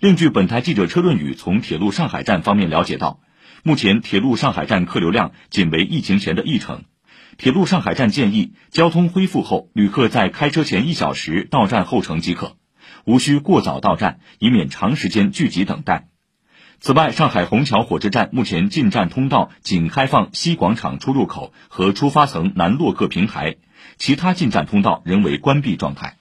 另据本台记者车润宇从铁路上海站方面了解到目前铁路上海站客流量仅为疫情前的一成。铁路上海站建议交通恢复后旅客在开车前一小时到站候乘即可无需过早到站以免长时间聚集等待。此外上海虹桥火车站目前进站通道仅开放西广场出入口和出发层南落客平台其他进站通道仍为关闭状态。